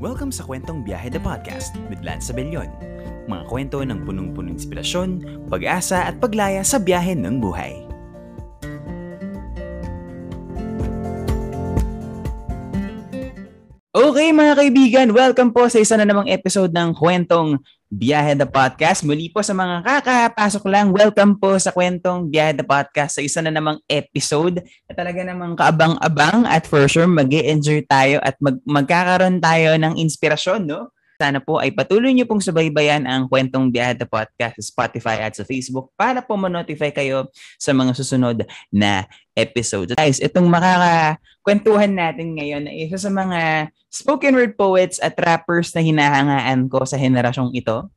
Welcome sa Kwentong Biyahe the Podcast with Lance Abellion. Mga kwento ng punong-punong inspirasyon, pag-asa at paglaya sa biyahe ng buhay. Okay mga kaibigan, welcome po sa isa na namang episode ng Kwentong Biyahe the Podcast. Muli po sa mga kakapasok lang, welcome po sa Kwentong Biyahe the Podcast sa isa na namang episode na talaga namang kaabang-abang at for sure mag enjoy tayo at mag- magkakaroon tayo ng inspirasyon, no? Sana po ay patuloy niyo pong subaybayan ang Kwentong Biyahe the Podcast sa Spotify at sa Facebook para po ma-notify kayo sa mga susunod na episodes. Guys, itong makakakwentuhan natin ngayon ay isa sa mga spoken word poets at rappers na hinahangaan ko sa henerasyong ito.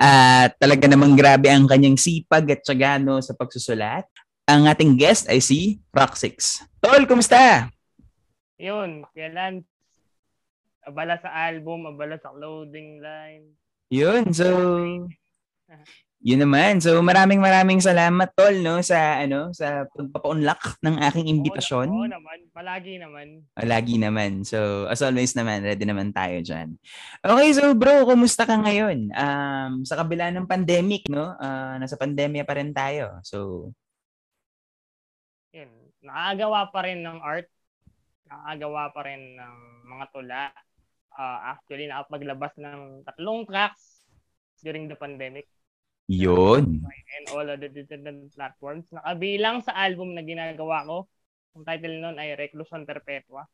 At uh, talaga namang grabe ang kanyang sipag at tsagano sa pagsusulat. Ang ating guest ay si Rock6. Tol, kumusta? Yun, kailan abala sa album, abala sa clothing line. Yun, so yun naman. So maraming maraming salamat tol no sa ano sa pagpapa-unlock ng aking imbitasyon. Oo, oo naman, palagi naman. Palagi naman. So as always naman, ready naman tayo diyan. Okay, so bro, kumusta ka ngayon? Um sa kabila ng pandemic, no? Uh, nasa pandemya pa rin tayo. So yun, nakagawa pa rin ng art. Nakagawa pa rin ng mga tula uh, actually nakapaglabas ng tatlong tracks during the pandemic. Yun. And all of the digital platforms. Nakabilang sa album na ginagawa ko. Ang title nun ay Reclusion Perpetua.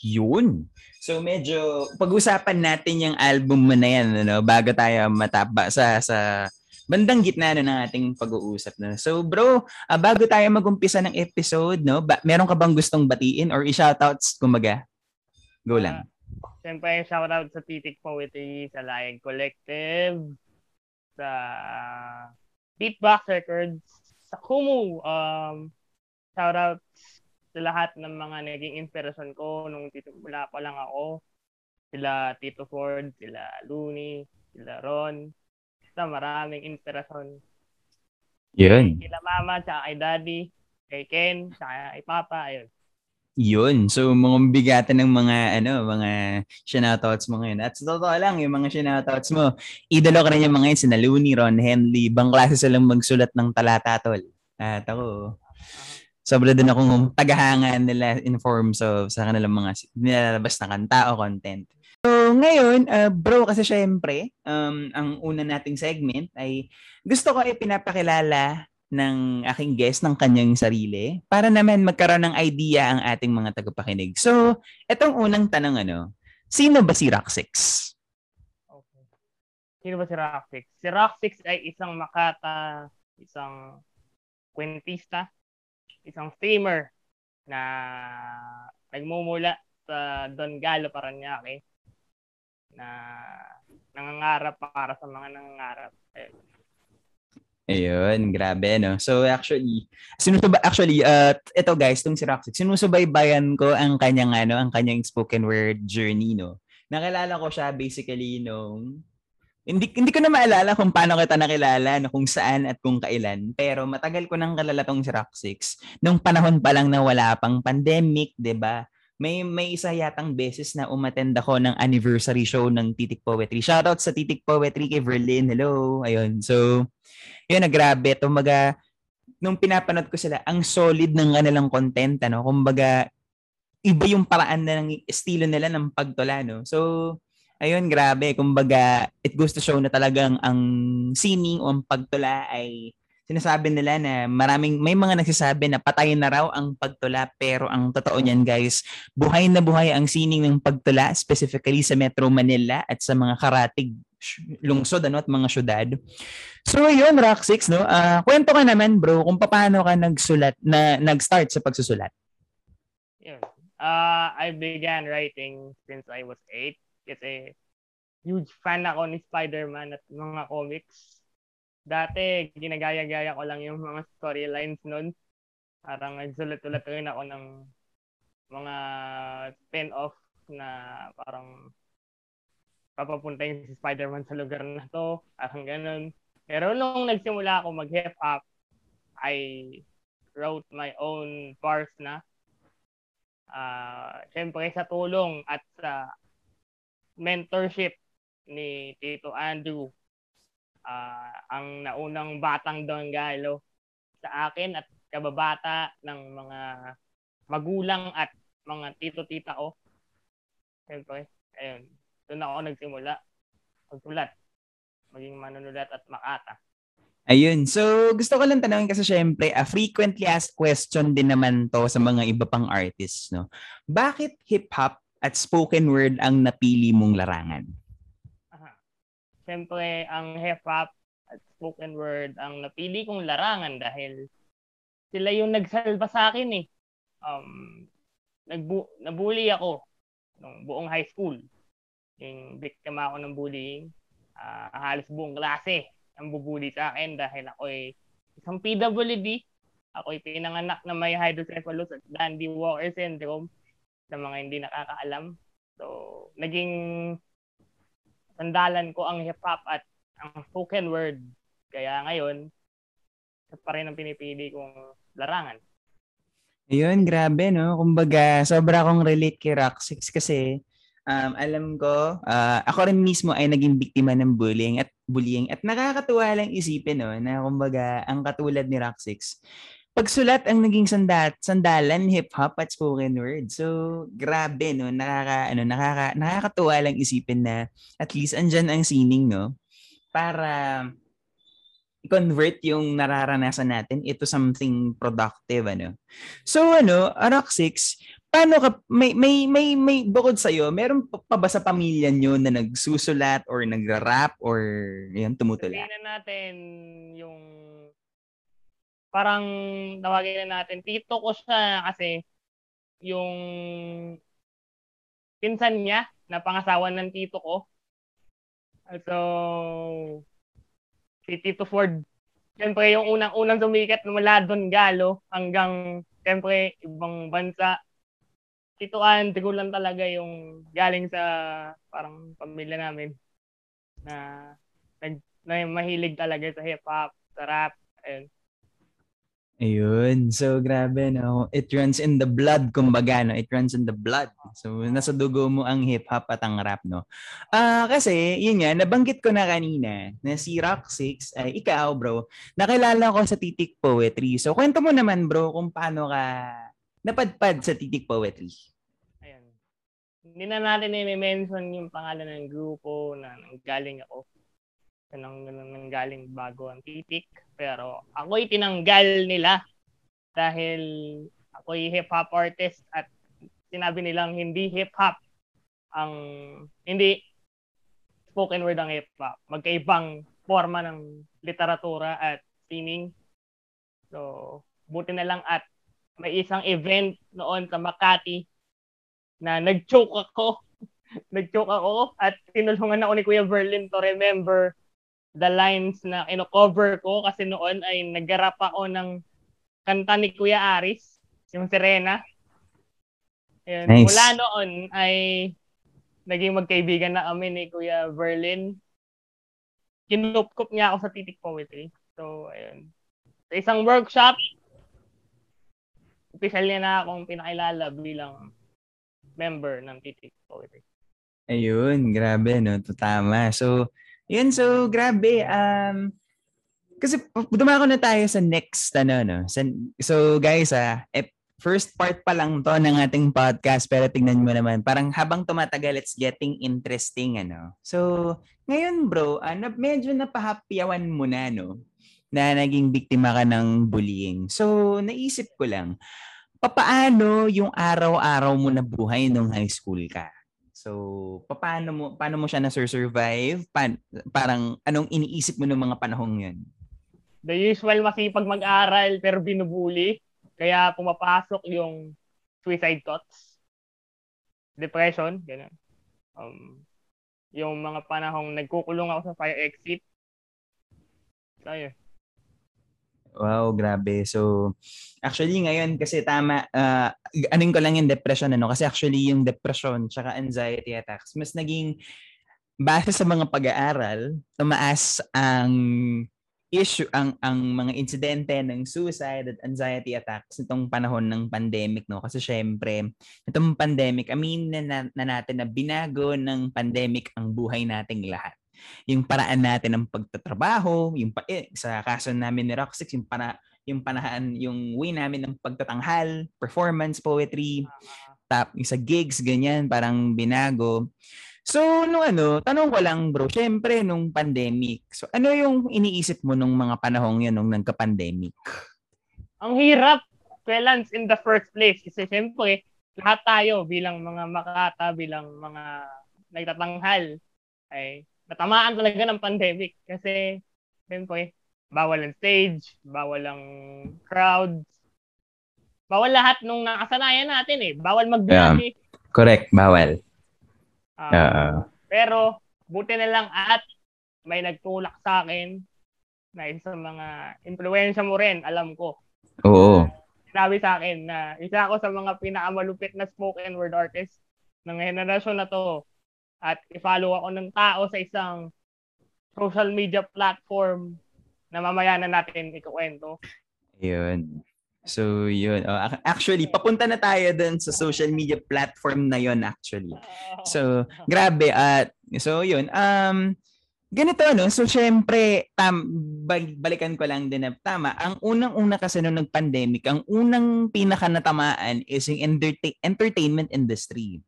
Yun. So medyo pag-usapan natin yung album mo na yan ano, bago tayo matapa sa sa bandang gitna no, ng ating pag-uusap no. So bro, uh, bago tayo magumpisa ng episode no, ba- meron ka bang gustong batiin or i-shoutouts kumaga? Go lang. Siyempre, shoutout sa Titik Poetry, sa Layag Collective, sa Beatbox Records, sa Kumu. Um, shoutout sa lahat ng mga naging inspirasyon ko nung tito, mula pa lang ako. Sila Tito Ford, sila Looney, sila Ron. Basta maraming inspirasyon. Yun. Kila mama, tsaka kay daddy, kay Ken, tsaka kay papa, ayun. Yun. So, mga bigatan ng mga, ano, mga shoutouts mo ngayon. At sa totoo lang, yung mga shoutouts mo, idolo ka rin yung mga yun, sina Looney, Ron, Henley, bang klase silang magsulat ng talata, tol. At ako, sobra din akong tagahangan nila in forms of sa kanilang mga nilalabas na kanta o content. So, ngayon, uh, bro, kasi syempre, um, ang una nating segment ay gusto ko ay pinapakilala ng aking guest ng kanyang sarili para naman magkaroon ng idea ang ating mga tagapakinig. So, etong unang tanong ano, sino ba si Rock6? Okay. Sino ba si Rock6? Si Rock6 ay isang makata, isang kwentista, isang streamer na nagmumula sa Don Galo Paranaque na nangangarap para sa mga nangangarap. Eh, Ayun, grabe no. So actually, sinusuba actually uh ito guys, tong si Roxy, sinusubaybayan ko ang kanyang ano, ang kanyang spoken word journey no. Nakilala ko siya basically nung hindi hindi ko na maalala kung paano kita nakilala, no, kung saan at kung kailan, pero matagal ko nang kalala tong si Roxix. Nung panahon pa lang na wala pang pandemic, 'di ba? May may isa yatang beses na umattend ako ng anniversary show ng Titik Poetry. Shoutout sa Titik Poetry kay Verlin. Hello. Ayun. So, yun na grabe. Tumaga, nung pinapanood ko sila, ang solid ng kanilang content. Ano? Kumbaga, iba yung paraan na ng estilo nila ng pagtula. No? So, ayun, grabe. Kumbaga, it goes to show na talagang ang sining o ang pagtula ay sinasabi nila na maraming may mga nagsasabi na patay na raw ang pagtula pero ang totoo niyan guys buhay na buhay ang sining ng pagtula specifically sa Metro Manila at sa mga karatig lungsod ano at mga syudad. So yun Rock 6 no. Uh, kwento ka naman bro kung paano ka nagsulat na nag-start sa pagsusulat. Yun. Uh, I began writing since I was 8 kasi huge fan ako ni Spider-Man at mga comics dati ginagaya-gaya ko lang yung mga storylines noon. Parang nagsulat-ulat rin ako ng mga spin-off na parang papapunta yung si Spider-Man sa lugar na to. Parang ganun. Pero nung nagsimula ako mag-hip hop, I wrote my own bars na. Uh, Siyempre sa tulong at sa mentorship ni Tito Andrew. Uh, ang naunang batang Donggalo sa akin at kababata ng mga magulang at mga tito-tita ko. Siyempre, ayun, doon ako nagsimula magsulat, maging manunulat at makata. Ayun. So, gusto ko lang tanongin kasi syempre, a frequently asked question din naman to sa mga iba pang artists, no? Bakit hip-hop at spoken word ang napili mong larangan? Syempre, ang hip-hop at spoken word ang napili kong larangan dahil sila yung nagsalba sa akin eh. Um, nagbu- nabully ako nung buong high school. Yung biktima ako ng bullying. Uh, halos buong klase ang bubuli sa akin dahil ako ay isang PWD. Ako ay pinanganak na may hydrocephalus at Dandy Walker syndrome sa mga hindi nakakaalam. So, naging sandalan ko ang hip-hop at ang spoken word. Kaya ngayon, pa rin ang pinipili kong larangan. Ayun, grabe, no? Kumbaga, sobra akong relate kay Rock6 kasi um, alam ko, uh, ako rin mismo ay naging biktima ng bullying at bullying. At nakakatuwa lang isipin, no, na kumbaga, ang katulad ni Rock 6, pagsulat ang naging sandat, sandalan, hip-hop at spoken word. So, grabe, no? Nakaka, ano, nakaka, nakakatuwa lang isipin na at least andyan ang sining, no? Para convert yung nararanasan natin into something productive ano. So ano, Rock 6, paano ka may may may may bukod sa iyo, meron pa ba sa pamilya niyo na nagsusulat or nagra-rap or yan tumutula? Sabihin na natin yung parang tawagin na natin tito ko siya kasi yung pinsan niya na pangasawa ng tito ko. So, si Tito Ford. Siyempre, yung unang-unang sumikat mula doon galo hanggang siyempre ibang bansa Tito Andrew lang talaga yung galing sa parang pamilya namin na nag na mahilig talaga sa hip hop, sa rap, ayun. Ayun. So, grabe, no? It runs in the blood, kumbaga, no? It runs in the blood. So, nasa dugo mo ang hip-hop at ang rap, no? Ah, uh, kasi, yun nga, nabanggit ko na kanina na si Rock 6, ay ikaw, bro, nakilala ko sa Titik Poetry. So, kwento mo naman, bro, kung paano ka napadpad sa Titik Poetry hindi na natin i-mention yung pangalan ng grupo na nanggaling ako. Nang, nang galing bago ang titik. Pero ako'y tinanggal nila dahil ako'y hip-hop artist at sinabi nilang hindi hip-hop ang hindi spoken word ang hip-hop. Magkaibang forma ng literatura at sining. So, buti na lang at may isang event noon sa Makati na nag-choke ako. nag-choke ako at tinulungan ako ni Kuya Berlin to remember the lines na ino-cover ko kasi noon ay naggarap ako ng kanta ni Kuya Aris, yung Serena. Ayun, nice. Mula noon ay naging magkaibigan na kami ni Kuya Berlin. Kinupkup niya ako sa Titik Poetry. So, ayun. Sa isang workshop, official niya na akong pinakilala bilang member ng Titik Poetry. Ayun, grabe, no? Tama. So, yun, so, grabe. Um, kasi dumako na tayo sa next, ano, no? So, guys, ah, eh, first part pa lang to ng ating podcast, pero tingnan mo naman, parang habang tumatagal, it's getting interesting, ano? So, ngayon, bro, uh, medyo napahapyawan mo na, no? Na naging biktima ka ng bullying. So, naisip ko lang, papaano yung araw-araw mo na buhay nung high school ka? So, paano mo paano mo siya na survive? Pa, parang anong iniisip mo nung mga panahong 'yun? The usual masipag mag-aral pero binubuli. Kaya pumapasok yung suicide thoughts, depression, ganun. Um, yung mga panahong nagkukulong ako sa fire exit. Yun. Wow, grabe. So, actually ngayon kasi tama, uh, anin ko lang yung depression, ano? Kasi actually yung depression tsaka anxiety attacks, mas naging base sa mga pag-aaral, tumaas ang issue ang ang mga insidente ng suicide at anxiety attacks nitong panahon ng pandemic no kasi syempre itong pandemic I mean na, na natin na binago ng pandemic ang buhay nating lahat yung paraan natin ng pagtatrabaho yung pa, eh, sa kaso namin ni Roxix yung para yung panahan yung way namin ng pagtatanghal performance poetry tap yung sa gigs ganyan parang binago So, nung ano, tanong ko lang bro, syempre nung pandemic, so ano yung iniisip mo nung mga panahong yun nung nagka-pandemic? Ang hirap, Felans, in the first place. Kasi syempre, lahat tayo bilang mga makata, bilang mga nagtatanghal, ay natamaan talaga ng pandemic. Kasi, syempre, bawal ang stage, bawal ang crowds, bawal lahat nung nakasanayan natin eh. Bawal mag yeah. eh. Correct, bawal. Uh, uh, pero, buti na lang at may nagtulak sa akin na isa sa mga influensya mo rin, alam ko. Oo. Sinabi sa akin na isa ako sa mga pinakamalupit na spoken word artist ng henerasyon na to. At i-follow ako ng tao sa isang social media platform na mamaya na natin ikukwento. Yun. So, yun. Uh, actually, papunta na tayo dun sa social media platform na yon actually. So, grabe. At, so, yun. Um, ganito, no? So, syempre, tam, balikan ko lang din na tama. Ang unang-una kasi nung nag-pandemic, ang unang pinaka natamaan is yung entertain- entertainment industry.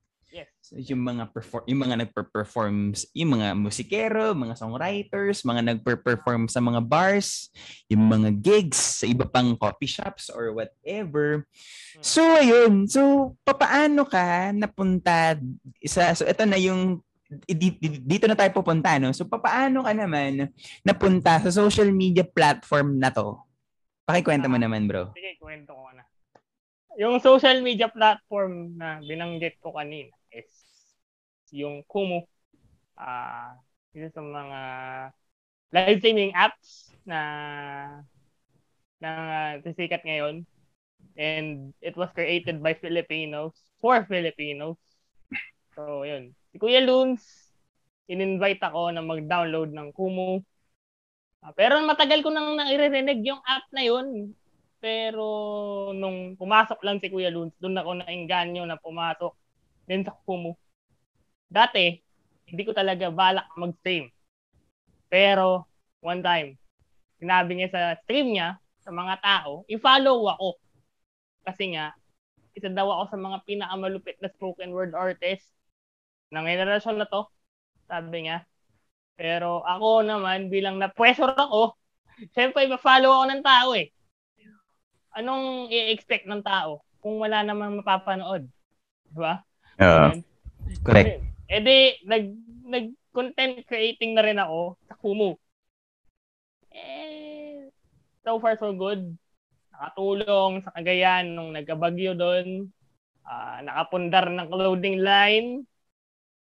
Yung mga perform yung mga nagper-perform yung mga musikero, mga songwriters, mga nagper-perform sa mga bars, yung mga gigs sa iba pang coffee shops or whatever. So ayun, so papaano ka napunta isa so ito na yung dito na tayo pupunta no. So papaano ka naman napunta sa social media platform na to? Pakikwento mo ah, naman, bro. Sige, kwento ko na. Yung social media platform na binanggit ko kanina yung Kumu. Uh, isa sa mga live streaming apps na na uh, sikat ngayon. And it was created by Filipinos for Filipinos. So, yun. Si Kuya Loons, in-invite ako na mag-download ng Kumu. Uh, pero matagal ko nang nairirinig yung app na yun. Pero nung pumasok lang si Kuya Loons, doon ako nainganyo na pumasok din sa Kumu. Dati, hindi ko talaga balak mag-stream. Pero, one time, sinabi niya sa stream niya, sa mga tao, i-follow ako. Kasi nga, isa daw ako sa mga pinakamalupit na spoken word artist ng generasyon na to. Sabi niya. Pero ako naman, bilang na-pressure ako, syempre, ma-follow ako ng tao eh. Anong i-expect ng tao kung wala namang mapapanood? Di ba? Uh, correct. Eh di, nag, nag content creating na rin ako sa Kumu. Eh, so far so good. Nakatulong sa Cagayan nung nagkabagyo doon. Uh, nakapundar ng clothing line.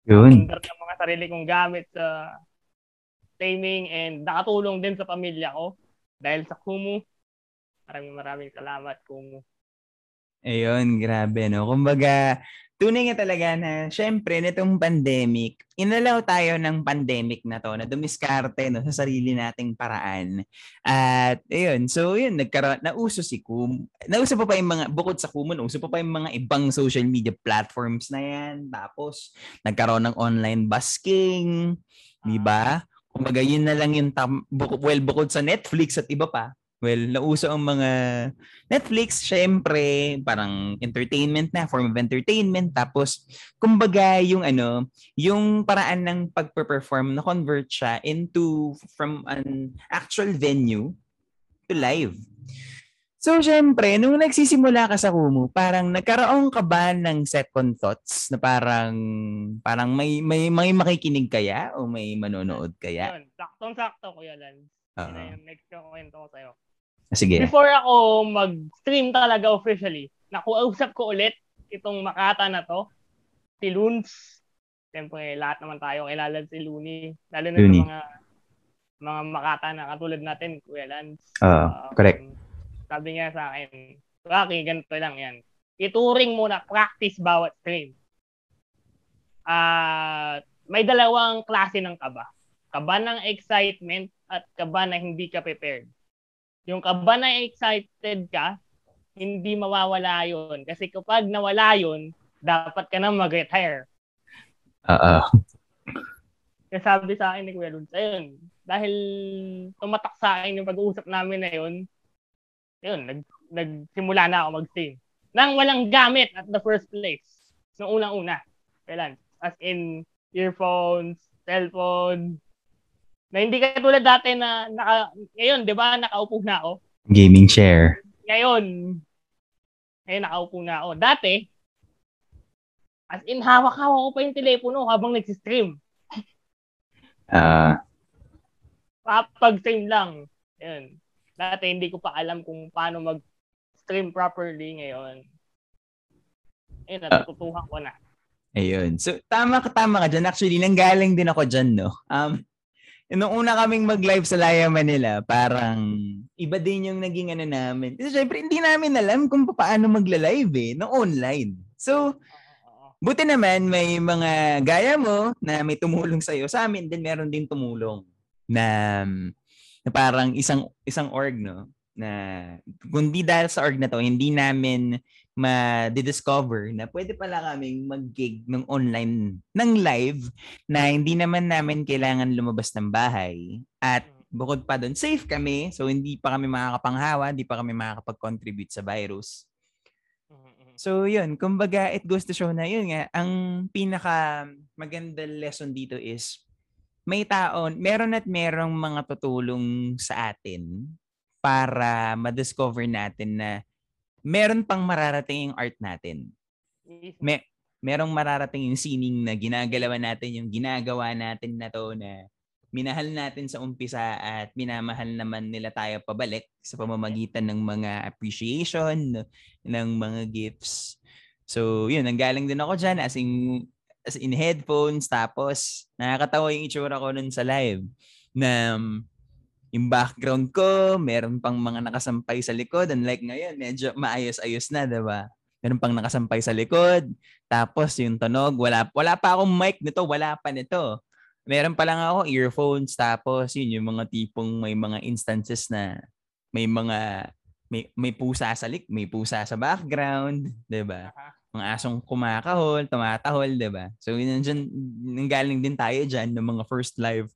Yun. Nakapundar ng mga sarili kong gamit sa streaming and nakatulong din sa pamilya ko dahil sa Kumu. Maraming maraming salamat Kumu. Ayun, grabe no. Kumbaga, tunay nga talaga na syempre nitong pandemic, inalaw tayo ng pandemic na to na dumiskarte no sa sarili nating paraan. At ayun, so yun nagkaroon nauso si Kum. Nauso pa pa yung mga bukod sa Kum, nauso pa pa yung mga ibang social media platforms na yan. Tapos nagkaroon ng online busking, di ba? Kumbaga yun na lang yung tam, buk- well bukod sa Netflix at iba pa, Well, nauso ang mga Netflix, syempre, parang entertainment na, form of entertainment. Tapos, kumbaga, yung ano, yung paraan ng pagpe-perform na convert siya into from an actual venue to live. So, syempre, nung nagsisimula ka sa Kumu, parang nagkaroon ka ba ng second thoughts na parang parang may may may makikinig kaya o may manonood kaya? Yun, saktong-sakto, Kuya Lance. Uh-huh. Yun yung next kwento ko sa'yo. Sige. Before ako mag-stream talaga officially, nakuusap ko ulit itong Makata na to, si Loons. Siyempre, lahat naman tayo kilala si Looney. Lalo na Looney. mga mga Makata na katulad natin, Kuya Lance. Uh, uh, correct. Sabi niya sa akin, Rocky, ganito lang yan. Ituring muna, practice bawat stream. Uh, may dalawang klase ng kaba. Kaba ng excitement at kaba na hindi ka prepared. Yung kaba na excited ka, hindi mawawala yon Kasi kapag nawala yon dapat ka na mag-retire. Oo. Kaya sabi sa akin ni Kuya Lund, ayun, dahil tumatak sa akin yung pag-uusap namin na yun, yun, nag, nagsimula na ako mag-stream. Nang walang gamit at the first place. Noong unang-una. Kailan? As in, earphones, cellphone, na hindi ka tulad dati na naka, ngayon, di ba, nakaupo na ako. Gaming chair. Ngayon, ngayon nakaupo na ako. Dati, as in, hawak-hawak ko pa yung telepono habang nag-stream. Ah. Uh, Pag-stream lang. Yun. Dati hindi ko pa alam kung paano mag-stream properly ngayon. Ayun, natututuhan ko na. Ayun. So, tama ka, tama ka dyan. Actually, nanggaling din ako dyan, no? Um, nung una kaming mag-live sa Laya Manila, parang iba din yung naging ano namin. Kasi syempre, hindi namin alam kung paano magla-live eh, no online. So, buti naman may mga gaya mo na may tumulong sa'yo. Sa amin din meron din tumulong na, na parang isang isang org, no? Na kundi dahil sa org na to, hindi namin ma-discover na pwede pala kaming mag-gig ng online, ng live na hindi naman namin kailangan lumabas ng bahay. At bukod pa doon, safe kami. So, hindi pa kami makakapanghawa, hindi pa kami makakapag-contribute sa virus. So, yun. Kumbaga, it goes to show na yun nga, ang pinaka maganda lesson dito is may taon, meron at merong mga tutulong sa atin para ma-discover natin na meron pang mararating yung art natin. May, merong mararating yung sining na ginagalawan natin, yung ginagawa natin na to na minahal natin sa umpisa at minamahal naman nila tayo pabalik sa pamamagitan ng mga appreciation, ng mga gifts. So, yun, nanggaling din ako dyan as in, as in headphones, tapos nakakatawa yung itsura ko nun sa live na yung background ko, meron pang mga nakasampay sa likod. Unlike ngayon, medyo maayos-ayos na, di ba? Meron pang nakasampay sa likod. Tapos yung tunog, wala, wala pa akong mic nito, wala pa nito. Meron pa lang ako earphones, tapos yun, yung mga tipong may mga instances na may mga may, may pusa sa lik, may pusa sa background, 'di ba? Mga asong kumakahol, tumatahol, 'di ba? So yun nandiyan nanggaling din tayo diyan ng mga first live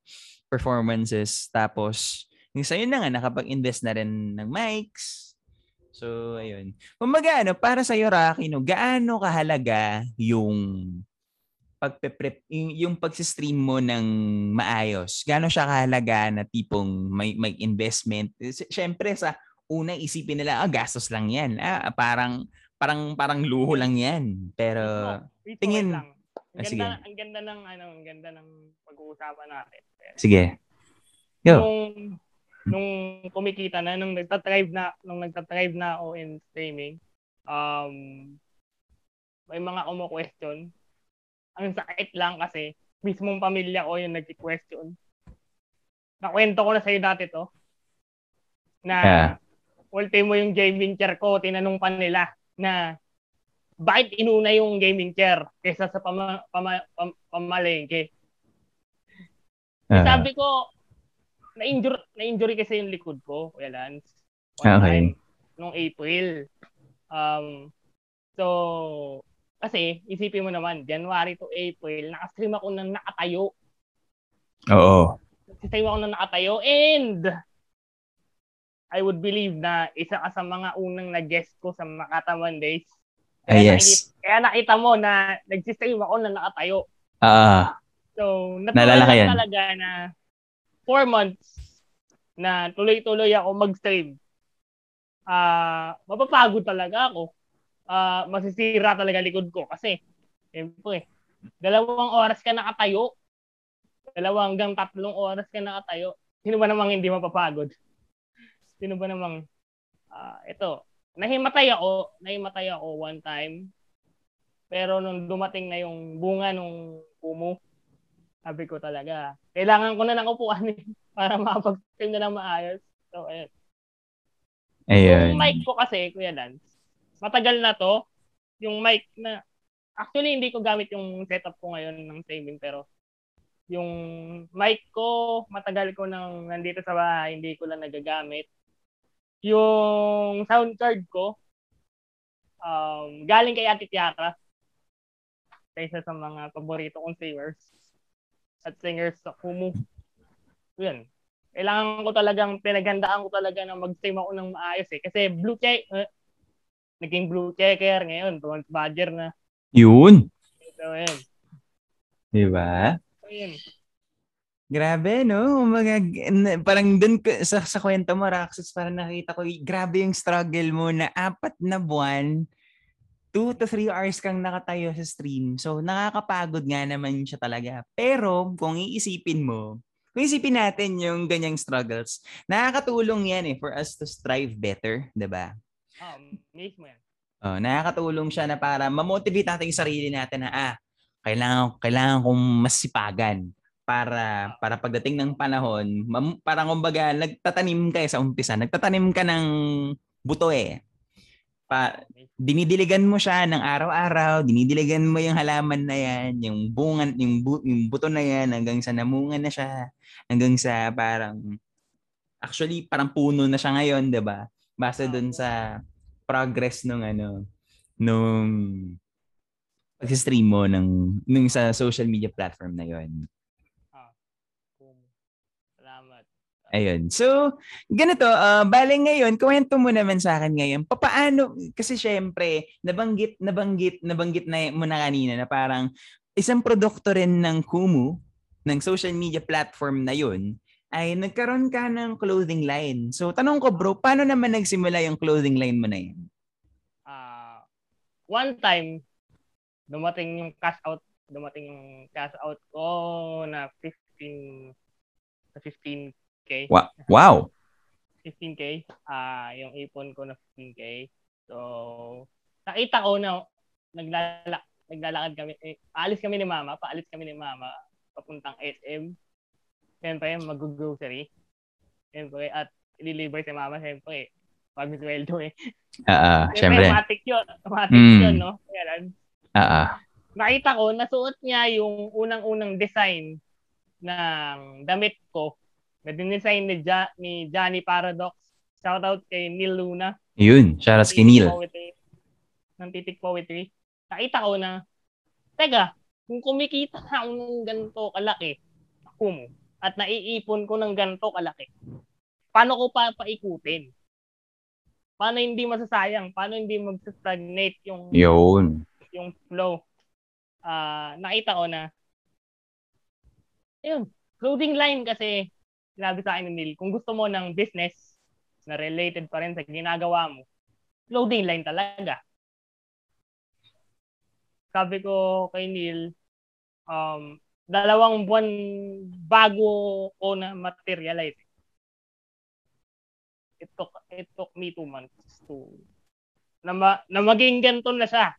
performances. Tapos, yung sa'yo na nga, nakapag-invest na rin ng mics. So, ayun. Kumbaga, ano, para sa'yo, Rocky, no, gaano kahalaga yung pagpe-prep, yung, yung pag-stream mo ng maayos? Gaano siya kahalaga na tipong may, may investment? Siyempre, sa una isipin nila, ah, gastos lang yan. Ah, parang, parang, parang luho lang yan. Pero, tingin, lang. Ang ah, ganda, ang ganda ng ano, ang ganda ng pag-uusapan natin. Sige. Yo. Nung, nung kumikita na, nung nagtatrive na, nung nagtatrive na ako in streaming, um, may mga kumu-question. Ang sakit lang kasi, mismong pamilya ko yung nag-question. Nakwento ko na sa'yo dati to. Na, yeah. ultimo yung gaming chair ko, tinanong pa nila na bakit inuna yung gaming chair kaysa sa pama, pama, pam, pamalengke? Uh, Sabi ko, na-injure, na-injury kasi yung likod ko, Kuya Lance. One okay. time, nung April. Um, so, kasi, isipin mo naman, January to April, nakastream ako ng nakatayo. Oo. Nakastream ako ng nakatayo and I would believe na isa ka sa mga unang nag-guest ko sa Makata Mondays kaya, uh, yes. nakita, kaya nakita mo na nag-stream ako na nakatayo. Ah. Uh, so, natuwa talaga na four months na tuloy-tuloy ako mag-stream. Ah, uh, mapapagod talaga ako. Ah, uh, masisira talaga likod ko kasi siyempre, dalawang oras ka nakatayo. Dalawang hanggang tatlong oras ka nakatayo. Sino ba namang hindi mapapagod? Sino ba namang uh, ito, nahimatay ako, nahimatay ako one time. Pero nung dumating na yung bunga nung kumu, sabi ko talaga, kailangan ko na ng upuan eh, para makapag-stream na lang maayos. So, ayun. Ayun. Yung mic ko kasi, Kuya Lance, matagal na to. Yung mic na, actually hindi ko gamit yung setup ko ngayon ng streaming, pero Yung mic ko, matagal ko nang nandito sa bahay, hindi ko lang nagagamit. Yung sound card ko, um, galing kay Ate Tiara. Isa sa mga paborito kong singers at singers sa Kumu. Yun. Kailangan ko talagang, pinaghandaan ko talaga na mag-stream ako ng maayos eh. Kasi blue check, uh, naging blue checker ngayon, bronze badger na. Yun. So, yun. Di ba? So, yun. Grabe, no? Umaga, parang dun sa, sa kwento mo, Raxus, parang nakita ko, grabe yung struggle mo na apat na buwan, 2 to 3 hours kang nakatayo sa stream. So, nakakapagod nga naman siya talaga. Pero, kung iisipin mo, kung isipin natin yung ganyang struggles, nakakatulong yan eh for us to strive better, di ba? Oh, mismo yan. Oh, nakakatulong siya na para ma-motivate natin yung sarili natin na ah, kailangan kailangan kong masipagan para para pagdating ng panahon, mam, parang kumbaga nagtatanim ka eh sa umpisa, nagtatanim ka ng buto eh. Pa, dinidiligan mo siya ng araw-araw, dinidiligan mo yung halaman na yan, yung bungan, yung, bu, yung buto na yan hanggang sa namunga na siya, hanggang sa parang actually parang puno na siya ngayon, 'di ba? Base dun sa progress nung ano nung pag-stream mo ng nung sa social media platform na 'yon. Ayun. So, ganito, uh, bale ngayon, kwento mo naman sa akin ngayon, papaano, kasi syempre, nabanggit, nabanggit, nabanggit na mo na kanina na parang isang produkto rin ng Kumu, ng social media platform na yun, ay nagkaroon ka ng clothing line. So, tanong ko bro, paano naman nagsimula yung clothing line mo na yan? Uh, one time, dumating yung cash out, dumating yung cash out ko na 15 na 15 15K. Wow. 15K. Ah, uh, yung ipon ko na 15K. So, nakita ko na naglala naglalakad kami. Eh, paalis kami ni mama. Paalis kami ni mama papuntang SM. Siyempre, mag-grocery. Siyempre, at i-deliver si mama. Siyempre, pag sweldo eh. Oo, uh, siyempre. Matik yun. Matik mm. yun, no? Kaya Oo. Nakita ko, nasuot niya yung unang-unang design ng damit ko na dinesign ni, ja, ni Johnny Paradox. Shout out kay Neil Luna. Yun, shout out kay Neil. Poetry, ng Titik Poetry. Nakita ko na, teka, kung kumikita na ako ng ganito kalaki, ako mo, at naiipon ko ng ganito kalaki, paano ko pa paikutin? Paano hindi masasayang? Paano hindi mag-stagnate yung Yun. yung flow? Uh, nakita ko na yun, clothing line kasi sinabi sa akin ni Neil, kung gusto mo ng business na related pa rin sa ginagawa mo, clothing line talaga. Sabi ko kay Neil, um, dalawang buwan bago ko na materialize. It took, it took me two months to na, ma, na maging ganito na siya.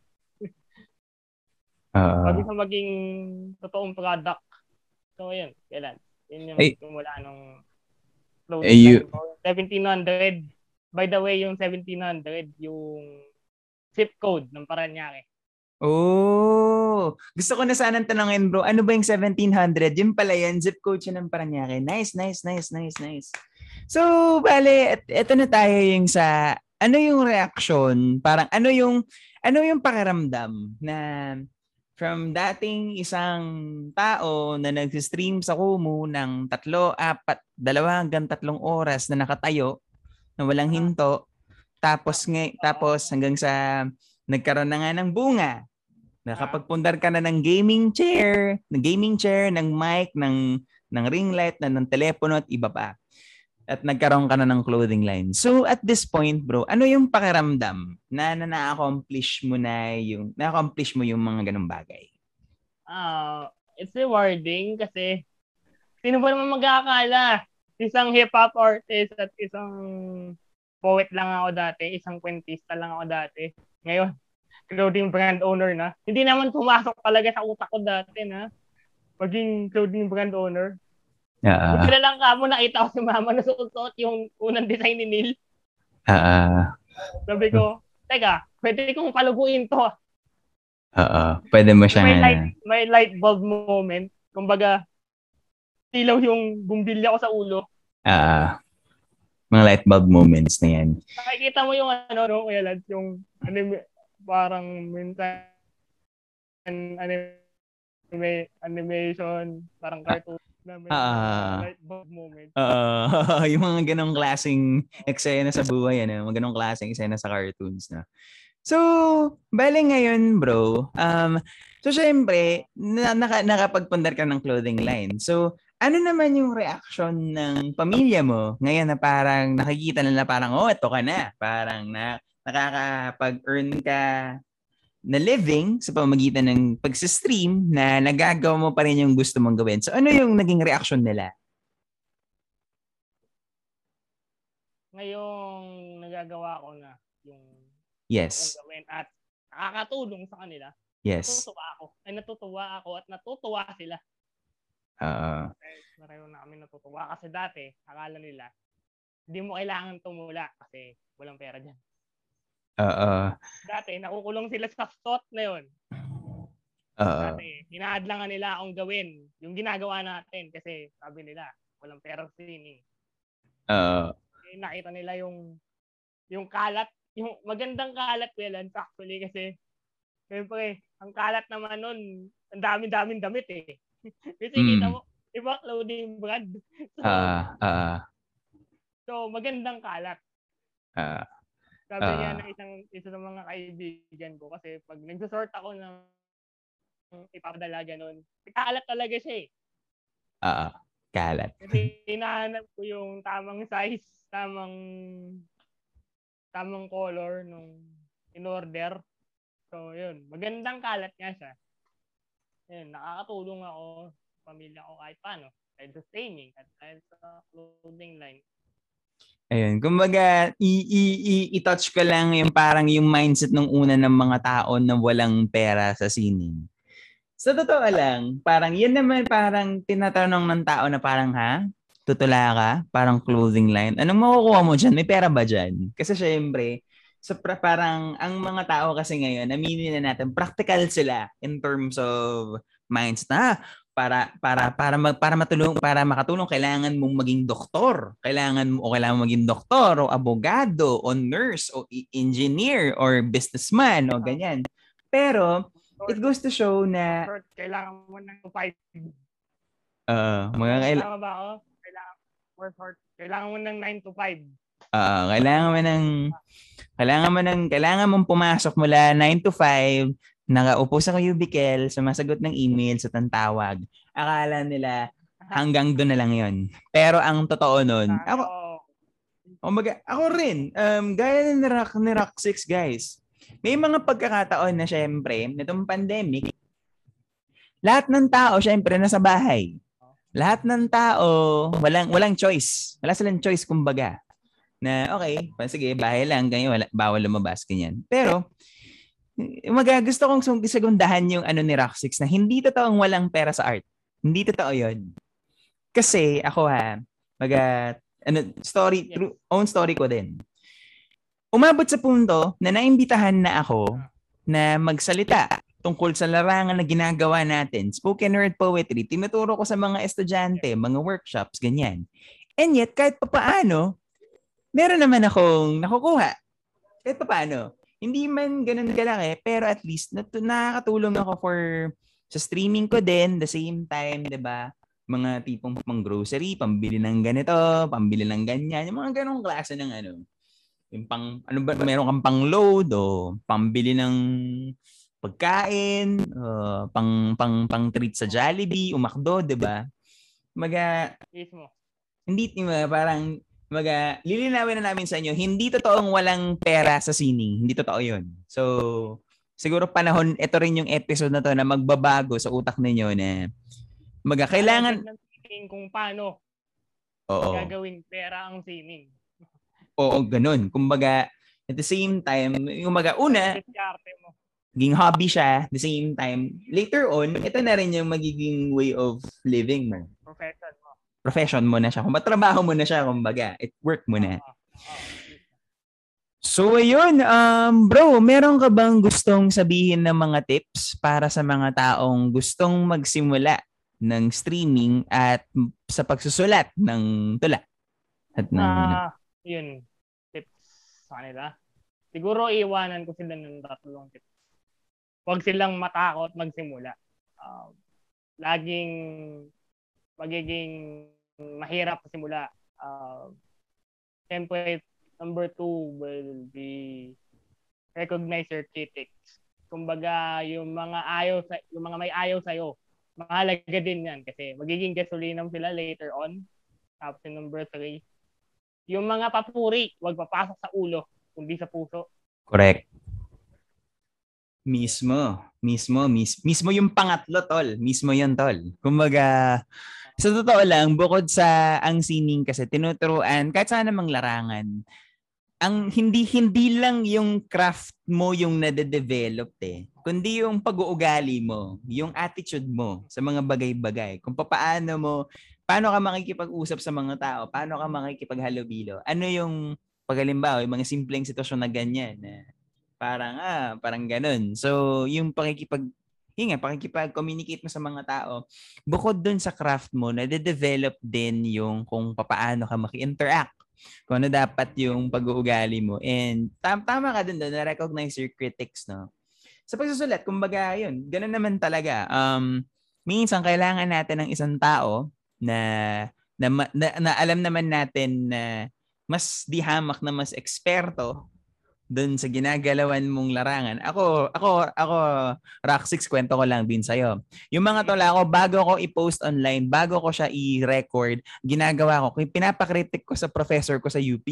Uh, bago sa maging totoong product. So, yun. Kailan? Yun yung ay, simula nung ay, you, 1700. By the way, yung 1700, yung zip code ng Paranaque. Oh, gusto ko na sanang tanongin bro, ano ba yung 1700? Yun pala yan, zip code siya ng Paranaque. Nice, nice, nice, nice, nice. So, bale, et, eto na tayo yung sa, ano yung reaction? Parang, ano yung, ano yung pakiramdam na from dating isang tao na nag-stream sa Kumu ng tatlo, apat, dalawa hanggang tatlong oras na nakatayo, na walang hinto, tapos, nga, tapos hanggang sa nagkaroon na nga ng bunga. Nakapagpundar ka na ng gaming chair, ng gaming chair, ng mic, ng, ng ring light, na ng telepono at iba pa at nagkaroon ka na ng clothing line. So at this point, bro, ano yung pakiramdam na na-accomplish mo na yung na-accomplish mo yung mga ganung bagay? Uh, it's rewarding kasi sino ba naman mag-aakala? Isang hip-hop artist at isang poet lang ako dati, isang kwentista lang ako dati. Ngayon, clothing brand owner na. Hindi naman pumasok talaga sa utak ko dati na maging clothing brand owner. Uh, na lang ka mo nakita ko si mama na suot yung unang design ni Neil. Uh, Sabi ko, teka, pwede kong paluguin to. Oo, pwede mo siyang... May light, may light bulb moment. Kumbaga, ilaw yung bumbilya ko sa ulo. Ah, mga light bulb moments na yan. Nakikita mo yung ano, no, Kuya Lance, yung anime, parang minsan anime, animation, parang cartoon. Na may Ah. light bulb moment. Oo, yung mga ganong klaseng eksena sa buhay, ano, mga ganong klaseng eksena sa cartoons na. So, bale ngayon, bro, um, so syempre, na, naka, nakapagpundar ka ng clothing line. So, ano naman yung reaction ng pamilya mo ngayon na parang nakikita nila parang, oh, ito ka na. Parang na, nakakapag-earn ka na living sa pamamagitan ng pag-stream na nagagawa mo pa rin yung gusto mong gawin. So, ano yung naging reaction nila? Ngayong nagagawa ko na yung Yes. gawin at nakakatulong sa kanila, Yes. natutuwa ako. Ay natutuwa ako at natutuwa sila. Oo. Eh, pareho na kami natutuwa kasi dati, akala nila, hindi mo kailangan tumula kasi walang pera dyan. Oo. Dati, nakukulong sila sa thought na yun. Oo. Dati, hinaadlangan nila akong gawin yung ginagawa natin kasi sabi nila, walang pera sa sini. Oo. Eh, nakita nila yung yung kalat, yung magandang kalat Welans actually kasi siyempre, ang kalat naman nun, ang dami-daming damit eh. kasi Mm. kita mo, iba clothing brand. So, Ah, ah, so magandang kalat. ah. Sabi Ah. niya ng isang isa sa mga kaibigan ko kasi pag nagsosort ako ng ng ipapadala ganun, kalat talaga siya eh. Ah, kalat. Kasi hinahanap ko yung tamang size, tamang tamang color nung in-order. So, yun. Magandang kalat nga siya. Yun, nakakatulong ako pamilya ko kahit paano. Kahit sa streaming, at kahit sa clothing line. Ayun, kumbaga i-touch ko lang yung parang yung mindset ng una ng mga tao na walang pera sa sining. Sa totoo lang, parang yun naman parang tinatanong ng tao na parang ha? Tutula ka? Parang clothing line. Anong makukuha mo dyan? May pera ba dyan? Kasi syempre, sa pra- parang ang mga tao kasi ngayon, aminin na natin, practical sila in terms of mindset na "Ah, para para para mag, para matulong para makatulong kailangan mong maging doktor kailangan mo o kailangan maging doktor o abogado o nurse o i- engineer or businessman o ganyan pero it goes to show na kailangan mo ng 5. uh, mga kaila- Tama ba ako? Kailangan, or short, kailangan mo ng 9 to 5. ah, kailangan mo ng kailangan mo ng kailangan mong pumasok mula 9 to 5 nakaupo sa cubicle sumasagot ng email sa tantawag akala nila hanggang doon na lang yon pero ang totoo nun ako Oo. O maga, ako rin, um, gaya ni Rock, ni Rock 6 guys, may mga pagkakataon na syempre, nitong pandemic, lahat ng tao syempre nasa bahay. Lahat ng tao, walang walang choice. Wala silang choice kumbaga. Na okay, sige, bahay lang, ganyan, wala, bawal lumabas, ganyan. Pero, maga, gusto kong segundahan yung ano ni 6 na hindi totoong walang pera sa art. Hindi totoo yon Kasi ako ha, maga, ano, story, true, own story ko din. Umabot sa punto na naimbitahan na ako na magsalita tungkol sa larangan na ginagawa natin. Spoken word poetry, tinuturo ko sa mga estudyante, mga workshops, ganyan. And yet, kahit papaano, meron naman akong nakukuha. Kahit papaano. Hindi man ganun kalaki, pero at least nat- nakakatulong ako for sa streaming ko din, the same time, 'di ba? Mga tipong pang grocery, pambili ng ganito, pambili ng ganyan, yung mga ganong klase ng ano. Yung pang ano ba meron kang pang load o pambili ng pagkain, uh, pang pang pang treat sa Jollibee, umakdo, 'di ba? Maga Mismo. hindi diba, parang maga lilinawin na namin sa inyo, hindi totoong walang pera sa sining. Hindi totoo 'yun. So, siguro panahon ito rin yung episode na to na magbabago sa utak ninyo na maga kailangan kung paano oo. gagawing pera ang sining. Oo, ganun. Kumbaga at the same time, yung maga una, maging hobby siya, at the same time, later on, ito na rin yung magiging way of living mo. Profession. Profession mo na siya. Kung trabaho mo na siya, kumbaga, it work mo na. Oo. So ayun, um, bro, meron ka bang gustong sabihin ng mga tips para sa mga taong gustong magsimula ng streaming at sa pagsusulat ng tula? At ng, Ah, yun. Tips sa kanila. Siguro iwanan ko sila ng tatlong tips. Huwag silang matakot magsimula. Um, laging magiging mahirap simula. Uh, Siyempre, number two will be recognize your critics. Kumbaga, yung mga ayaw sa yung mga may ayaw sa iyo, mahalaga din 'yan kasi magiging gasolinam sila later on. Tapos number three, yung mga papuri, wag papasok sa ulo, kundi sa puso. Correct. Mismo. Mismo. Mis, mismo yung pangatlo, tol. Mismo yun, tol. Kumbaga, sa totoo lang, bukod sa ang sining kasi tinuturuan, kahit saan namang larangan, ang hindi hindi lang yung craft mo yung nade-develop eh, kundi yung pag-uugali mo, yung attitude mo sa mga bagay-bagay. Kung paano mo, paano ka makikipag-usap sa mga tao, paano ka makikipaghalubilo. Ano yung pagalimbawa, yung mga simpleng sitwasyon na ganyan na parang ah, parang ganun. So, yung pakikipag yun nga, pakikipag-communicate mo sa mga tao, bukod dun sa craft mo, nade-develop din yung kung paano ka maki-interact kung ano dapat yung pag-uugali mo. And tam- tama ka dun doon, na-recognize your critics, no? Sa pagsusulat, kumbaga, yun, ganun naman talaga. Um, minsan, kailangan natin ng isang tao na, na, na, na alam naman natin na mas dihamak na mas eksperto doon sa ginagalawan mong larangan. Ako, ako, ako, Rock 6, kwento ko lang din sa'yo. Yung mga tula ko, bago ko i-post online, bago ko siya i-record, ginagawa ko, pinapakritik ko sa professor ko sa UP.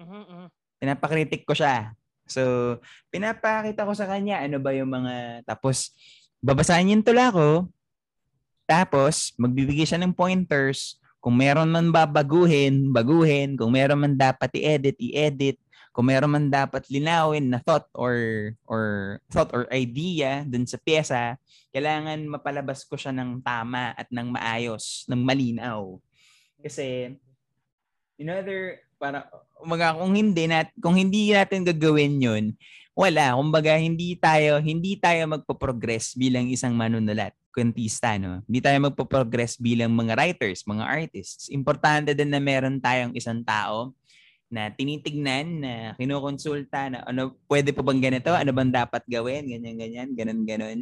Uh-huh, uh-huh. Pinapakritik ko siya. So, pinapakita ko sa kanya ano ba yung mga, tapos, babasahin yung tula ko, tapos, magbibigay siya ng pointers, kung meron man babaguhin, baguhin. Kung meron man dapat i-edit, i-edit kung meron man dapat linawin na thought or or thought or idea dun sa pyesa, kailangan mapalabas ko siya ng tama at ng maayos, ng malinaw. Kasi in other para umaga kung hindi nat kung hindi natin gagawin 'yun, wala, kumbaga hindi tayo hindi tayo magpo-progress bilang isang manunulat, kontista no. Hindi tayo magpo-progress bilang mga writers, mga artists. Importante din na meron tayong isang tao na tinitignan, na kinukonsulta na ano, pwede pa bang ganito? Ano bang dapat gawin? Ganyan, ganyan, ganun, ganun.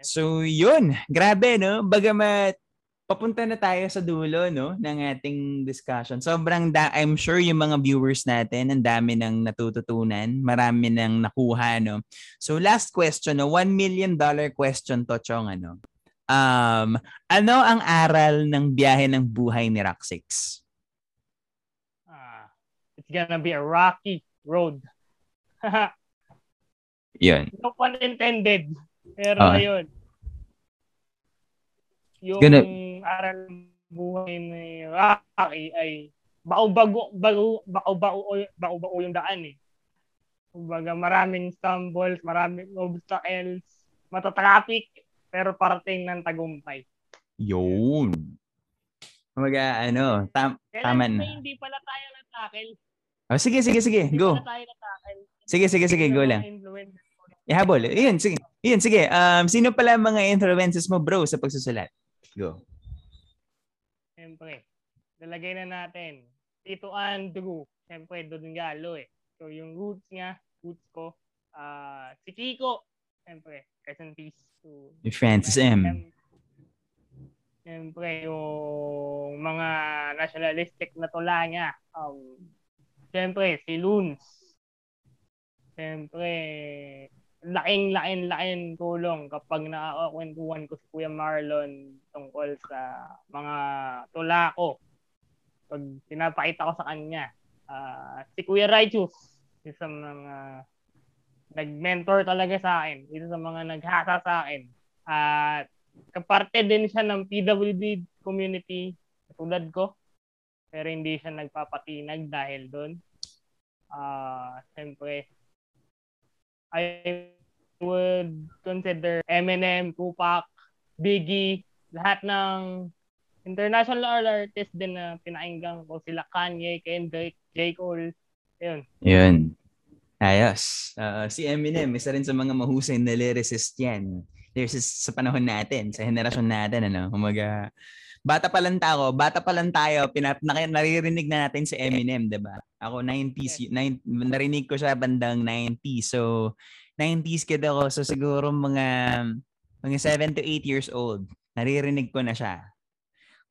So, yun. Grabe, no? Bagamat papunta na tayo sa dulo no ng ating discussion. Sobrang da I'm sure yung mga viewers natin ang dami nang natututunan, marami nang nakuha no. So last question, no, 1 million dollar question to Chong ano. Um, ano ang aral ng biyahe ng buhay ni Rock 6? Gonna be a rocky road. Yun. No pun intended. Pero uh, ayun. Yung gonna... aral buhay ni Rocky ay bao-bago, bago, bao-bao yung daan eh. Kumbaga maraming stumbles, maraming obstacles, matatraffic, pero parating ng tagumpay. Yun. Kumbaga, ano, tam, tama na. hindi pala tayo na-tackle, Oh, sige, sige, sige. Go. Sige, sige, sige. Go lang. Ihabol. Iyon, sige. Iyon, sige. Um, sino pala mga influences mo, bro, sa pagsusulat? Go. Siyempre, nalagay na natin. Tito Andrew. Siyempre, doon galo eh. So, yung roots niya, roots ko, uh, si Kiko. Siyempre, rest in peace to Francis M. Siyempre, yung mga nationalistic na tula niya, um, Siyempre, si Loons. Siyempre, laking laking laking tulong kapag nakakakwentuhan ko si Kuya Marlon tungkol sa mga tula ko. Pag pinapakita ko sa kanya. Uh, si Kuya Righteous, isa mga nag-mentor talaga sa akin. Isa sa mga naghasa sa akin. At kaparte din siya ng PWD community tulad ko pero hindi siya nagpapatinag dahil doon. Uh, siyempre, I would consider Eminem, Tupac, Biggie, lahat ng international artist din na pinainggan ko. Sila Kanye, Kendrick, J. Cole. Yun. Yun. Ayos. Uh, si Eminem, isa rin sa mga mahusay na lyricist yan. there's sa panahon natin, sa henerasyon natin, ano, kumaga, bata pa lang tayo, bata pa lang tayo, pinap, naririnig na natin si Eminem, 'di ba? Ako 90s, nine, narinig ko siya bandang 90s. So 90s kid ako, so siguro mga mga 7 to 8 years old. Naririnig ko na siya.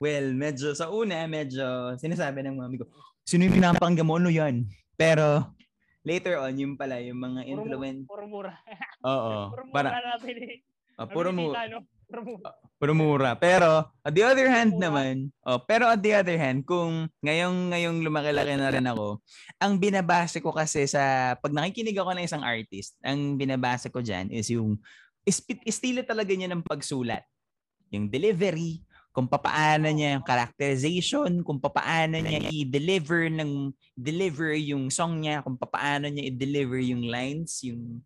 Well, medyo sa una, medyo sinasabi ng mami ko, sino yung pinapakinggan mo? Ano yan? Pero later on, yung pala, yung mga influence. Puro mura. Oo. puro mura para, natin eh. Uh, puro mura. No? Puro mura. Mura. Pero, at the other hand mura. naman, oh, pero at the other hand, kung ngayong, ngayong lumaki-laki na rin ako, ang binabase ko kasi sa, pag nakikinig ako ng isang artist, ang binabase ko dyan is yung, estilo talaga niya ng pagsulat. Yung delivery, kung papaano niya yung characterization, kung papaano niya i-deliver ng deliver yung song niya, kung papaano niya i-deliver yung lines, yung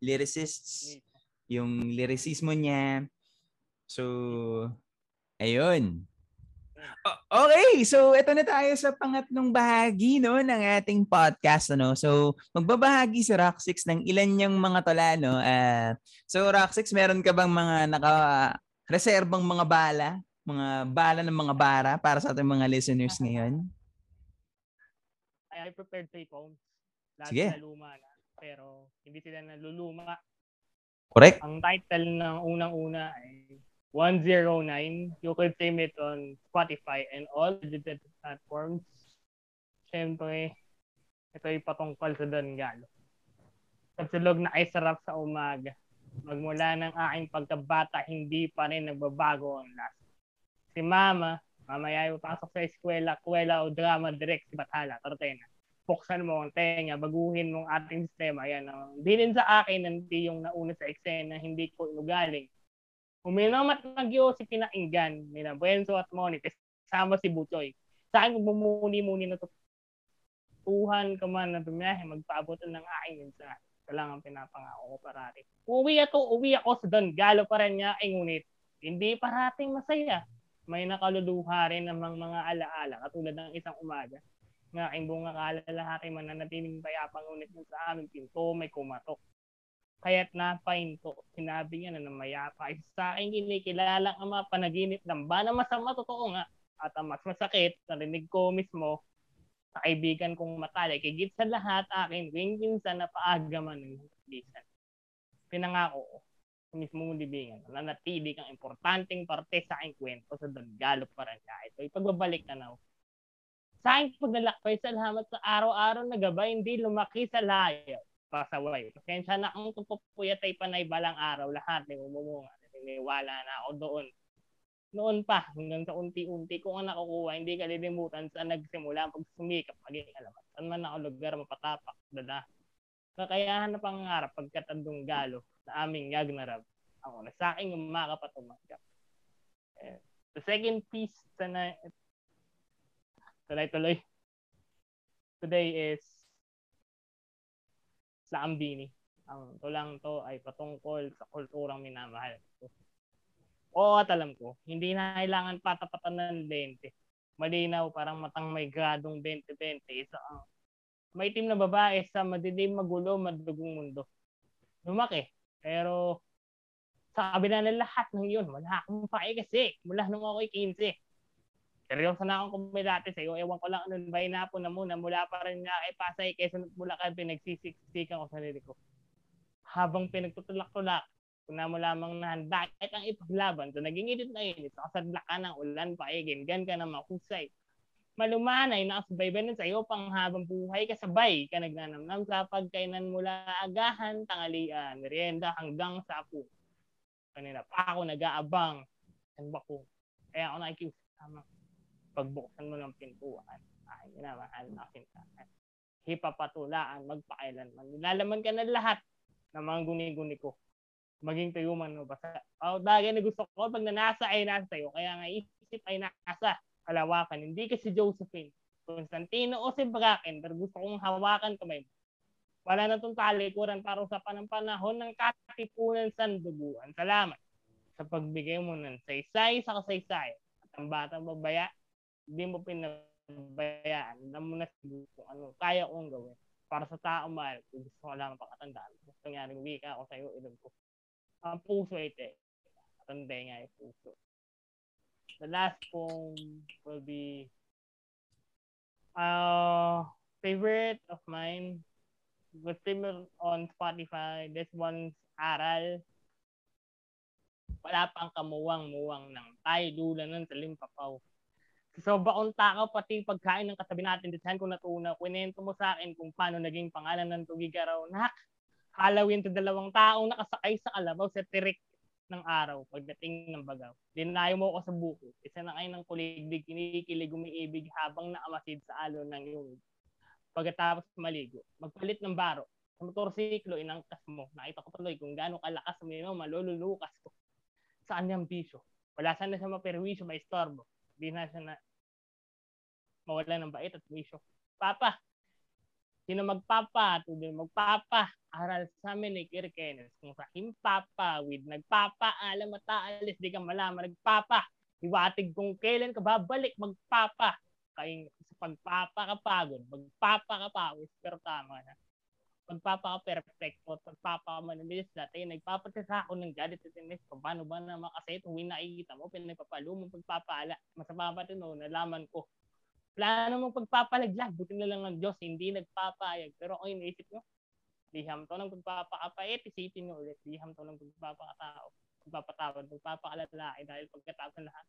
lyricists, yung lyricismo niya. So, ayun. Okay, so ito na tayo sa pangatlong bahagi no ng ating podcast ano. So, magbabahagi si Rock 6 ng ilan niyang mga tala no. Uh, so Rock 6, meron ka bang mga naka reserbang mga bala, mga bala ng mga bara para sa ating mga listeners ngayon? I prepared three poems. Lahat Sige. na luma na, pero hindi sila naluluma Correct. Ang title ng unang-una ay 109. You could stream it on Spotify and all digital platforms. Siyempre, ito ay patungkol sa Don Galo. Pagsulog na ay sarap sa umaga. Magmula ng aking pagkabata, hindi pa rin nagbabago ang lasa. Si Mama, mamaya ay pasok sa eskwela, kwela o drama direct si Bathala, Tortena buksan mo ang tenga, baguhin mo ang ating sistema. Yan ang bilin sa akin nanti yung nauna sa eksena, hindi ko inugaling. Uminom at nagyo si pinainggan nila Buenzo at Monites, sama si Butoy. Sa akin bumuni-muni na tuhan ka man na dumiyahe, magpaabotan ng. Ito lang ang pinapangako ko parati. Uwi ako, uwi ako sa Don Galo pa rin niya, ay ngunit hindi parating masaya. May nakaluluha rin namang mga alaala katulad ng isang umaga nga aking bunga kalalahati mananatiling payapang ngunit sa aming pinto may kumatok. Kaya't napahinto, sinabi niya na ng mayapa ay sa akin kinikilala ang mga panaginip ng ba na masama totoo nga at ang mas masakit, narinig ko mismo sa kaibigan kong matali, kigit sa lahat akin, wing pinsan na paagaman ng bisan. Pinangako ko, sa mismong libingan, na natili kang importanteng parte sa aking kwento sa Dagalo para niya. Ito, ipagbabalik na na sa aking paglalakbay, salamat sa araw-araw na gabay, hindi lumaki sa layo. Pasaway. Pasensya na ang tupupuyat ay panay balang araw. Lahat ng umumunga. Niniwala na ako doon. Noon pa, hanggang sa unti-unti ko ang nakukuha, hindi kalilimutan sa nagsimula pag sumikap, maging alamat. Saan man ako lugar, mapatapak, dada. Kakayahan na pangarap pagkatandong galo sa aming yagnarab. Ako na sa aking umakapatumagkap. Eh, the second piece sa na, Tuloy-tuloy. Today is sa Ambini. Ang tulang to ay patungkol sa kulturang minamahal. Oo at alam ko, hindi na kailangan patapatan ng 20. Malinaw, parang matang may gradong 20-20. Isa ang may team na babae sa madilim, magulo, madugong mundo. Lumaki. Pero sa kabila ng lahat ng yun, wala akong pae kasi mula nung ako'y 15 seryoso na akong kumilate sa iyo. Ewan ko lang anong bay na po na muna. Mula pa rin nga kay Pasay, Quezon at Bulacan, pinagsisiksikan ko sarili ko. Habang pinagtutulak-tulak, kuna mo lamang na handa ang ipaglaban. So naging init na init. Kasadla ka ng ulan, paigin. Gan ka na mahusay. Malumanay, nakasubaybayan sa iyo pang habang buhay kasabay ka nagnanamnam sa pagkainan mula agahan, tangalian, merienda hanggang sa apo. Kanina pa ako nag-aabang. Ano ba ko? Kaya ako nakikiusama pagbuksan mo ng pintuan, ay minamahal na kintaan. Hipapatulaan, magpakailanman. Nilalaman ka na lahat ng mga guni-guni ko. Maging tayo man o basta. Oh, bagay na gusto ko, pag nanasa ay nasa tayo. Kaya nga isip ay nasa kalawakan. Hindi kasi Josephine. Constantino o si Bracken, pero gusto kong hawakan kamay mo. Wala na itong talikuran para ng panahon ng katipunan sa duguan. Salamat sa pagbigay mo ng saysay sa kasaysayan at ang batang babaya hindi mo pinabayaan. Alam mo na kung ano, kaya kong gawin. Para sa tao mahal, kung gusto ko lang pakatandaan. Gusto nangyari, wika ako sa iyo, ilog ko. Ang puso ite. Tanda nga yung puso. The last poem will be uh, favorite of mine was streamer on Spotify. This one's Aral. Wala pang kamuwang-muwang ng tayo dula ng talimpapaw. So baon takaw pati pagkain ng katabi natin, design ko natunaw. Kwento mo sa akin kung paano naging pangalan ng tugigaraw. Nak, halawin to dalawang taong nakasakay sa kalabaw sa tirik ng araw pagdating ng bagaw. Dinayo mo ako sa buko. Isa na kayo ng kuliglig, kinikilig, umiibig habang naamasid sa alon ng iyong pagkatapos maligo. Magpalit ng baro. Sa motorsiklo, inangkas mo. Nakita ko tuloy kung gaano kalakas mo, malululukas ko. Saan yung bisyo? Wala sana siya maperwisyo, may istorbo. Di na siya na mawala ng bait at wisyo. Papa, sino magpapa, tuloy magpapa, aral sa amin ni Kirkenes. Kung sa himpapa, with nagpapa, alam mataalis, di ka malaman, nagpapa. Iwatig kung kailan ka babalik, magpapa. Kaya sa pagpapa ka pero tama na. Pagpapa ka perfecto, pagpapa ka manilis, dati nagpapatisa ako ng gadget at tinis, paano ba naman kasi ito, win nakikita mo, pinagpapalo mo, pagpapala. Masama pa ito, no, nalaman ko. Plano mong pagpapalaglag, buti na lang ng Diyos, hindi nagpapayag. Pero ako iniisip nyo, liham to ng pagpapakapait, isipin nyo ulit, liham to ng pagpapakatao, pagpapatawad, pagpapakalalaki dahil pagkatapos ng lahat.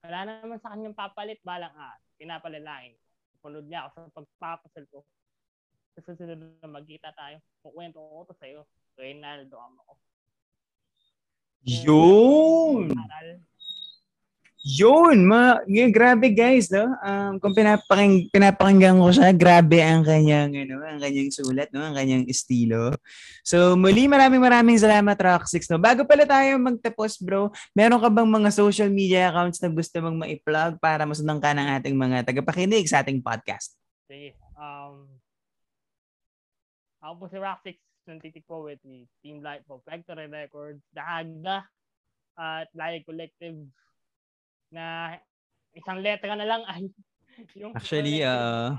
Wala naman sa kanyang papalit, balang ah, pinapalalain. Punod niya ako sa pagpapasal ko. Sa susunod na magkita tayo, kukwento ko to sa'yo. Reynaldo amo ko. Yun! Yun! Ma, y- grabe guys, no? Um, kung pinapaking, pinapakinggan ko siya, grabe ang kanyang, ano, ang kanyang sulat, no? Ang kanyang estilo. So, muli maraming maraming salamat, Rock6, no? Bago pala tayo magtapos, bro, meron ka bang mga social media accounts na gusto mong ma-plug para masundan ka ng ating mga tagapakinig sa ating podcast? Sige. Um, ako po si Rock 6 ng Titik Poet with Team Light po, Factory Records, Dahagda, at Light Collective na isang letra na lang ay yung Actually, uh,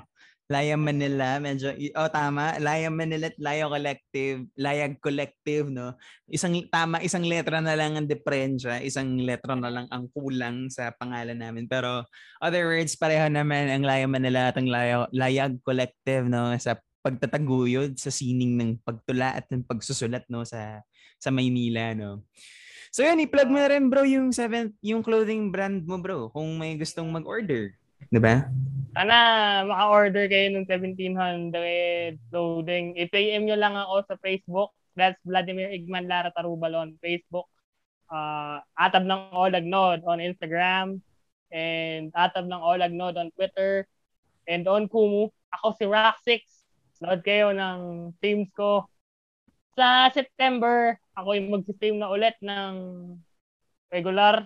Laya Manila, medyo, oh tama, Laya Manila at Laya Collective, Layag Collective, no? Isang, tama, isang letra na lang ang diferensya, isang letra na lang ang kulang sa pangalan namin. Pero, other words, pareho naman ang Laya Manila at ang Laya, Layag Collective, no? Sa pagtataguyod, sa sining ng pagtula at ng pagsusulat, no? Sa, sa Maynila, no? So yun, i-plug mo na rin bro yung seventh, yung clothing brand mo bro kung may gustong mag-order. 'Di ba? Sana maka-order kayo ng 1700 clothing. I-PM nyo lang ako sa Facebook. That's Vladimir Igman Lara Tarubal on Facebook. Uh, Atab ng Olagnod on Instagram. And Atab ng Olagnod on Twitter. And on Kumu. Ako si Rock6. Load kayo ng teams ko. Sa September, ako yung mag-stream na ulit ng regular.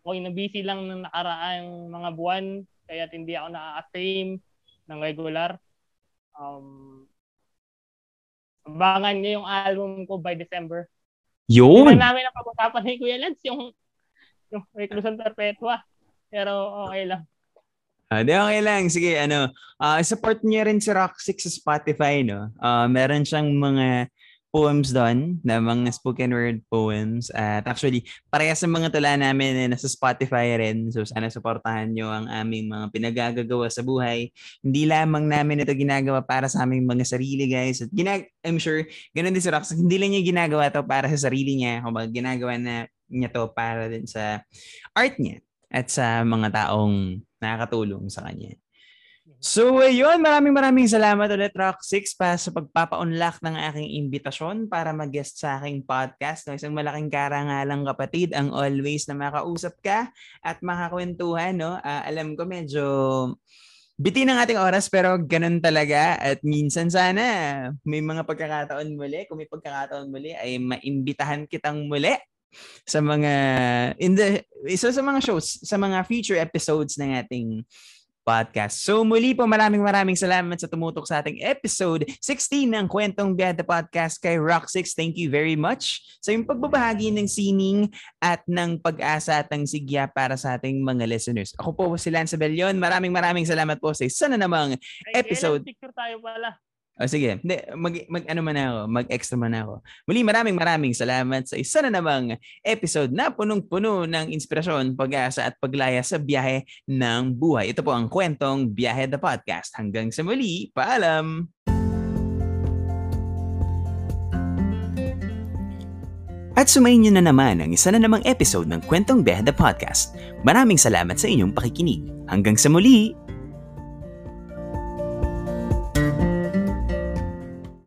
Ako yung busy lang ng nakaraang mga buwan kaya hindi ako nakaka-stream ng regular. Um, abangan niyo yung album ko by December. Yun! Hindi na namin ang pag-usapan ni Kuya Lance yung, yung Reclusion Perpetua. Pero okay lang. Ah, di okay lang. Sige, ano, ah support niyo rin si Rock6 sa Spotify, no? Ah, meron siyang mga poems doon, na mga spoken word poems. At actually, parehas sa mga tula namin na nasa Spotify rin. So sana suportahan nyo ang aming mga pinagagagawa sa buhay. Hindi lamang namin ito ginagawa para sa aming mga sarili, guys. At ginag I'm sure, ganun din si Rox. Hindi lang niya ginagawa to para sa sarili niya. Kung ginagawa na niya to para din sa art niya at sa mga taong nakakatulong sa kanya. So, ayun, maraming maraming salamat ulit, Rock6, pa sa pagpapa-unlock ng aking imbitasyon para mag-guest sa aking podcast. No, isang malaking karangalang kapatid ang always na makausap ka at makakwentuhan. No? Uh, alam ko medyo biti ng ating oras pero ganun talaga at minsan sana may mga pagkakataon muli. Kung may pagkakataon muli ay maimbitahan kitang muli sa mga in the isa sa mga shows sa mga future episodes ng ating podcast. So muli po maraming maraming salamat sa tumutok sa ating episode 16 ng Kwentong Biyada Podcast kay Rock6. Thank you very much sa yung pagbabahagi ng sining at ng pag-asa at ng sigya para sa ating mga listeners. Ako po si Lance Bellion. Maraming maraming salamat po sa isa na namang episode. Picture tayo pala. O sige, hindi, mag, mag ano man ako, mag-extra man ako. Muli maraming maraming salamat sa isa na namang episode na punong-puno ng inspirasyon, pag-asa at paglaya sa biyahe ng buhay. Ito po ang kwentong Biyahe the Podcast. Hanggang sa muli, paalam! At sumayin nyo na naman ang isa na namang episode ng Kwentong Biyahe the Podcast. Maraming salamat sa inyong pakikinig. Hanggang sa muli!